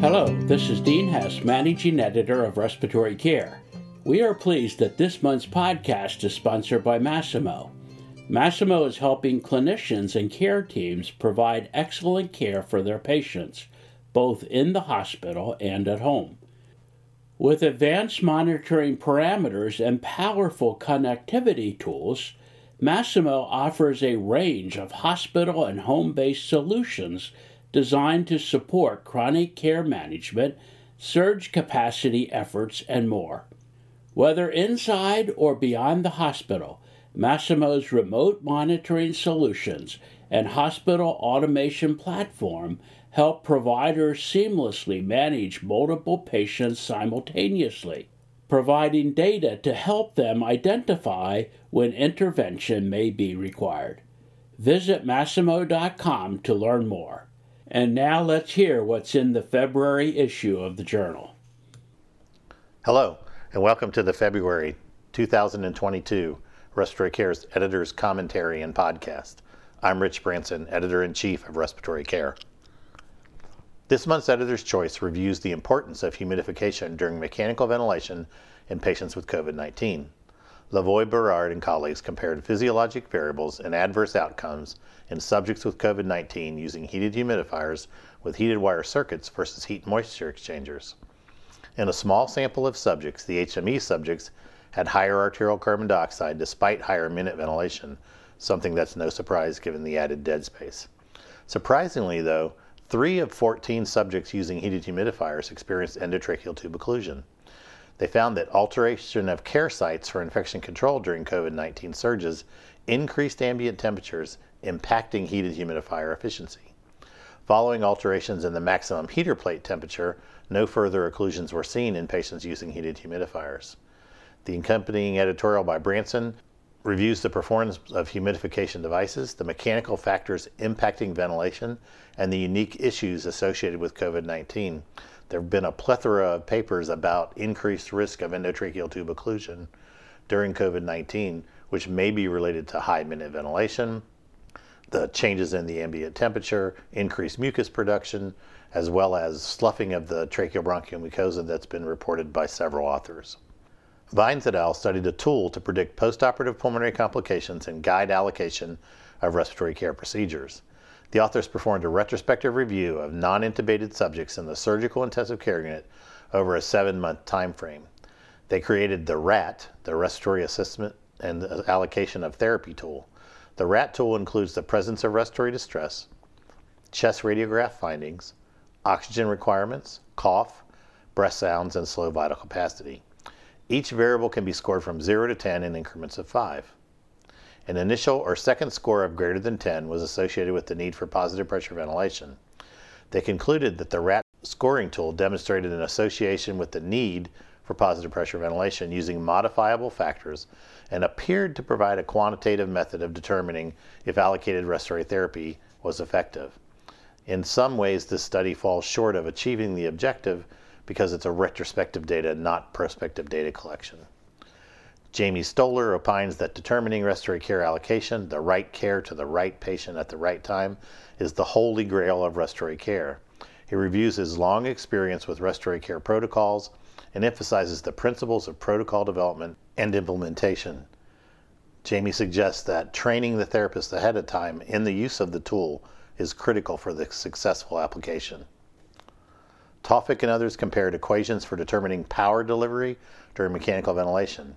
Hello, this is Dean Hess, Managing Editor of Respiratory Care. We are pleased that this month's podcast is sponsored by Masimo. Masimo is helping clinicians and care teams provide excellent care for their patients, both in the hospital and at home. With advanced monitoring parameters and powerful connectivity tools, Masimo offers a range of hospital and home based solutions designed to support chronic care management, surge capacity efforts, and more. Whether inside or beyond the hospital, Masimo's remote monitoring solutions and hospital automation platform help providers seamlessly manage multiple patients simultaneously, providing data to help them identify when intervention may be required. Visit Masimo.com to learn more. And now let's hear what's in the February issue of the journal. Hello, and welcome to the February 2022 Respiratory Care's Editor's Commentary and Podcast. I'm Rich Branson, Editor in Chief of Respiratory Care. This month's Editor's Choice reviews the importance of humidification during mechanical ventilation in patients with COVID 19. Lavoie Berard and colleagues compared physiologic variables and adverse outcomes in subjects with COVID 19 using heated humidifiers with heated wire circuits versus heat moisture exchangers. In a small sample of subjects, the HME subjects had higher arterial carbon dioxide despite higher minute ventilation, something that's no surprise given the added dead space. Surprisingly, though, three of 14 subjects using heated humidifiers experienced endotracheal tube occlusion. They found that alteration of care sites for infection control during COVID 19 surges increased ambient temperatures, impacting heated humidifier efficiency. Following alterations in the maximum heater plate temperature, no further occlusions were seen in patients using heated humidifiers. The accompanying editorial by Branson reviews the performance of humidification devices, the mechanical factors impacting ventilation, and the unique issues associated with COVID 19 there have been a plethora of papers about increased risk of endotracheal tube occlusion during COVID 19, which may be related to high minute ventilation, the changes in the ambient temperature, increased mucus production, as well as sloughing of the tracheobronchial mucosa that's been reported by several authors. Vines et al. studied a tool to predict postoperative pulmonary complications and guide allocation of respiratory care procedures. The authors performed a retrospective review of non intubated subjects in the surgical intensive care unit over a seven month time frame. They created the RAT, the Respiratory Assessment and Allocation of Therapy tool. The RAT tool includes the presence of respiratory distress, chest radiograph findings, oxygen requirements, cough, breath sounds, and slow vital capacity. Each variable can be scored from 0 to 10 in increments of 5. An initial or second score of greater than 10 was associated with the need for positive pressure ventilation. They concluded that the RAT scoring tool demonstrated an association with the need for positive pressure ventilation using modifiable factors and appeared to provide a quantitative method of determining if allocated respiratory therapy was effective. In some ways, this study falls short of achieving the objective because it's a retrospective data, not prospective data collection. Jamie Stoller opines that determining respiratory care allocation, the right care to the right patient at the right time, is the holy grail of respiratory care. He reviews his long experience with respiratory care protocols and emphasizes the principles of protocol development and implementation. Jamie suggests that training the therapist ahead of time in the use of the tool is critical for the successful application. Tawfik and others compared equations for determining power delivery during mechanical ventilation.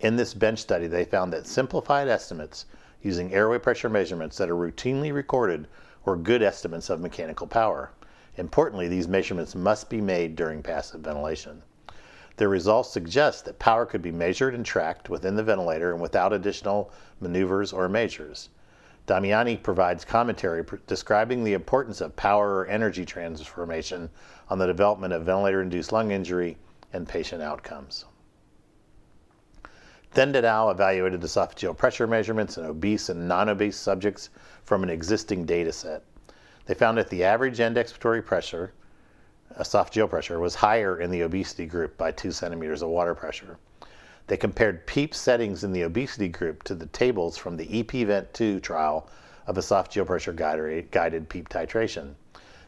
In this bench study, they found that simplified estimates using airway pressure measurements that are routinely recorded were good estimates of mechanical power. Importantly, these measurements must be made during passive ventilation. Their results suggest that power could be measured and tracked within the ventilator and without additional maneuvers or measures. Damiani provides commentary describing the importance of power or energy transformation on the development of ventilator induced lung injury and patient outcomes. Then et al. evaluated esophageal pressure measurements in obese and non-obese subjects from an existing data set. They found that the average end expiratory pressure, esophageal pressure, was higher in the obesity group by 2 centimeters of water pressure. They compared PEEP settings in the obesity group to the tables from the EPVent 2 trial of esophageal pressure guided PEEP titration.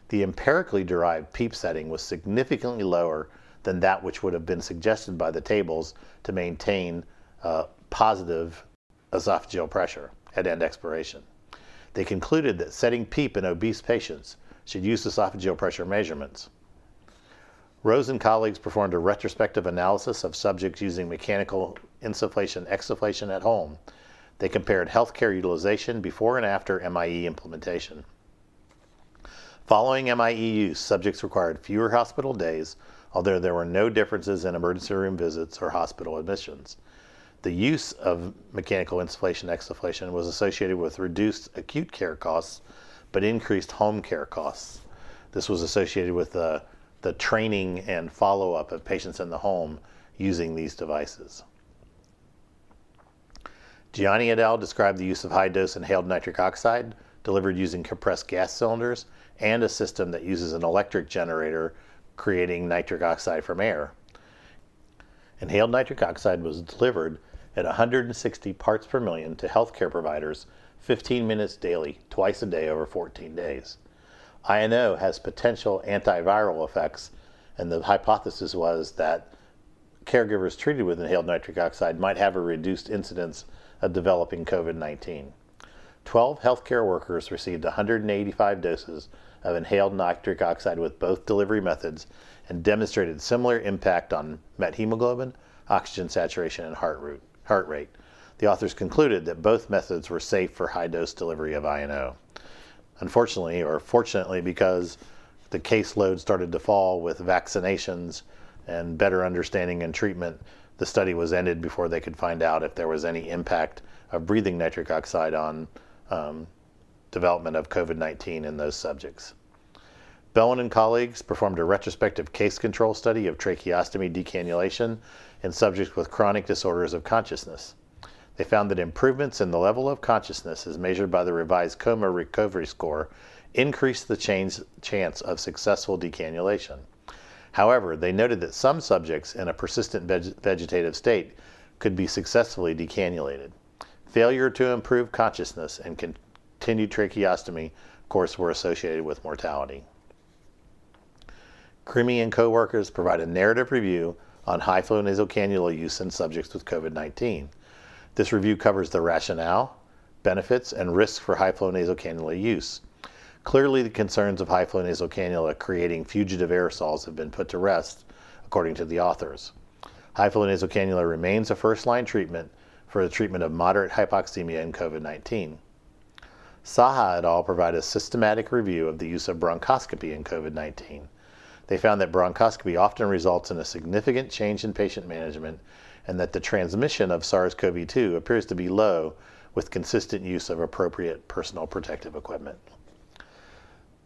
The empirically derived PEEP setting was significantly lower than that which would have been suggested by the tables to maintain uh, positive esophageal pressure at end expiration. They concluded that setting PEEP in obese patients should use esophageal pressure measurements. Rose and colleagues performed a retrospective analysis of subjects using mechanical insufflation exsufflation at home. They compared healthcare utilization before and after MIE implementation. Following MIE use, subjects required fewer hospital days, although there were no differences in emergency room visits or hospital admissions. The use of mechanical insufflation exsufflation was associated with reduced acute care costs, but increased home care costs. This was associated with the, the training and follow up of patients in the home using these devices. Gianni et al. described the use of high dose inhaled nitric oxide delivered using compressed gas cylinders and a system that uses an electric generator creating nitric oxide from air. Inhaled nitric oxide was delivered at 160 parts per million to healthcare providers 15 minutes daily, twice a day over 14 days. INO has potential antiviral effects, and the hypothesis was that caregivers treated with inhaled nitric oxide might have a reduced incidence of developing COVID 19. 12 healthcare workers received 185 doses of inhaled nitric oxide with both delivery methods and demonstrated similar impact on methemoglobin, oxygen saturation, and heart rate. Heart rate. The authors concluded that both methods were safe for high dose delivery of INO. Unfortunately, or fortunately, because the caseload started to fall with vaccinations and better understanding and treatment, the study was ended before they could find out if there was any impact of breathing nitric oxide on um, development of COVID 19 in those subjects. Bowen and colleagues performed a retrospective case control study of tracheostomy decannulation in subjects with chronic disorders of consciousness. They found that improvements in the level of consciousness, as measured by the revised coma recovery score, increased the chance of successful decannulation. However, they noted that some subjects in a persistent veg- vegetative state could be successfully decannulated. Failure to improve consciousness and continued tracheostomy, of course, were associated with mortality. Crimi and co-workers provide a narrative review on high flow nasal cannula use in subjects with COVID 19. This review covers the rationale, benefits, and risks for high flow nasal cannula use. Clearly, the concerns of high flow nasal cannula creating fugitive aerosols have been put to rest, according to the authors. High flow nasal cannula remains a first line treatment for the treatment of moderate hypoxemia in COVID 19. Saha et al. provide a systematic review of the use of bronchoscopy in COVID 19. They found that bronchoscopy often results in a significant change in patient management and that the transmission of SARS CoV 2 appears to be low with consistent use of appropriate personal protective equipment.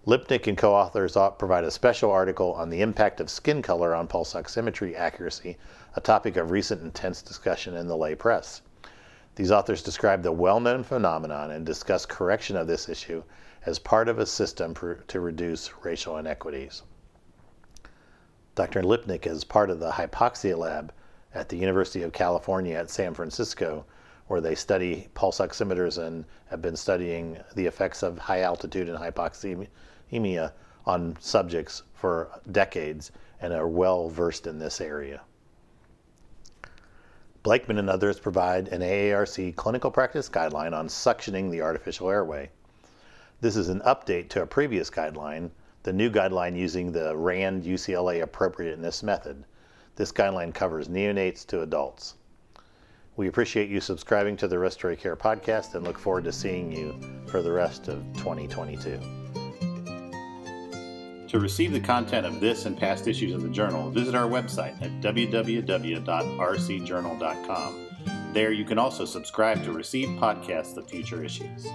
Lipnick and co authors provide a special article on the impact of skin color on pulse oximetry accuracy, a topic of recent intense discussion in the lay press. These authors describe the well known phenomenon and discuss correction of this issue as part of a system to reduce racial inequities. Dr. Lipnick is part of the hypoxia lab at the University of California at San Francisco, where they study pulse oximeters and have been studying the effects of high altitude and hypoxemia on subjects for decades and are well versed in this area. Blakeman and others provide an AARC clinical practice guideline on suctioning the artificial airway. This is an update to a previous guideline, the new guideline using the RAND UCLA appropriateness method. This guideline covers neonates to adults. We appreciate you subscribing to the Respiratory Care Podcast and look forward to seeing you for the rest of 2022. To receive the content of this and past issues of the journal, visit our website at www.rcjournal.com. There you can also subscribe to receive podcasts of future issues.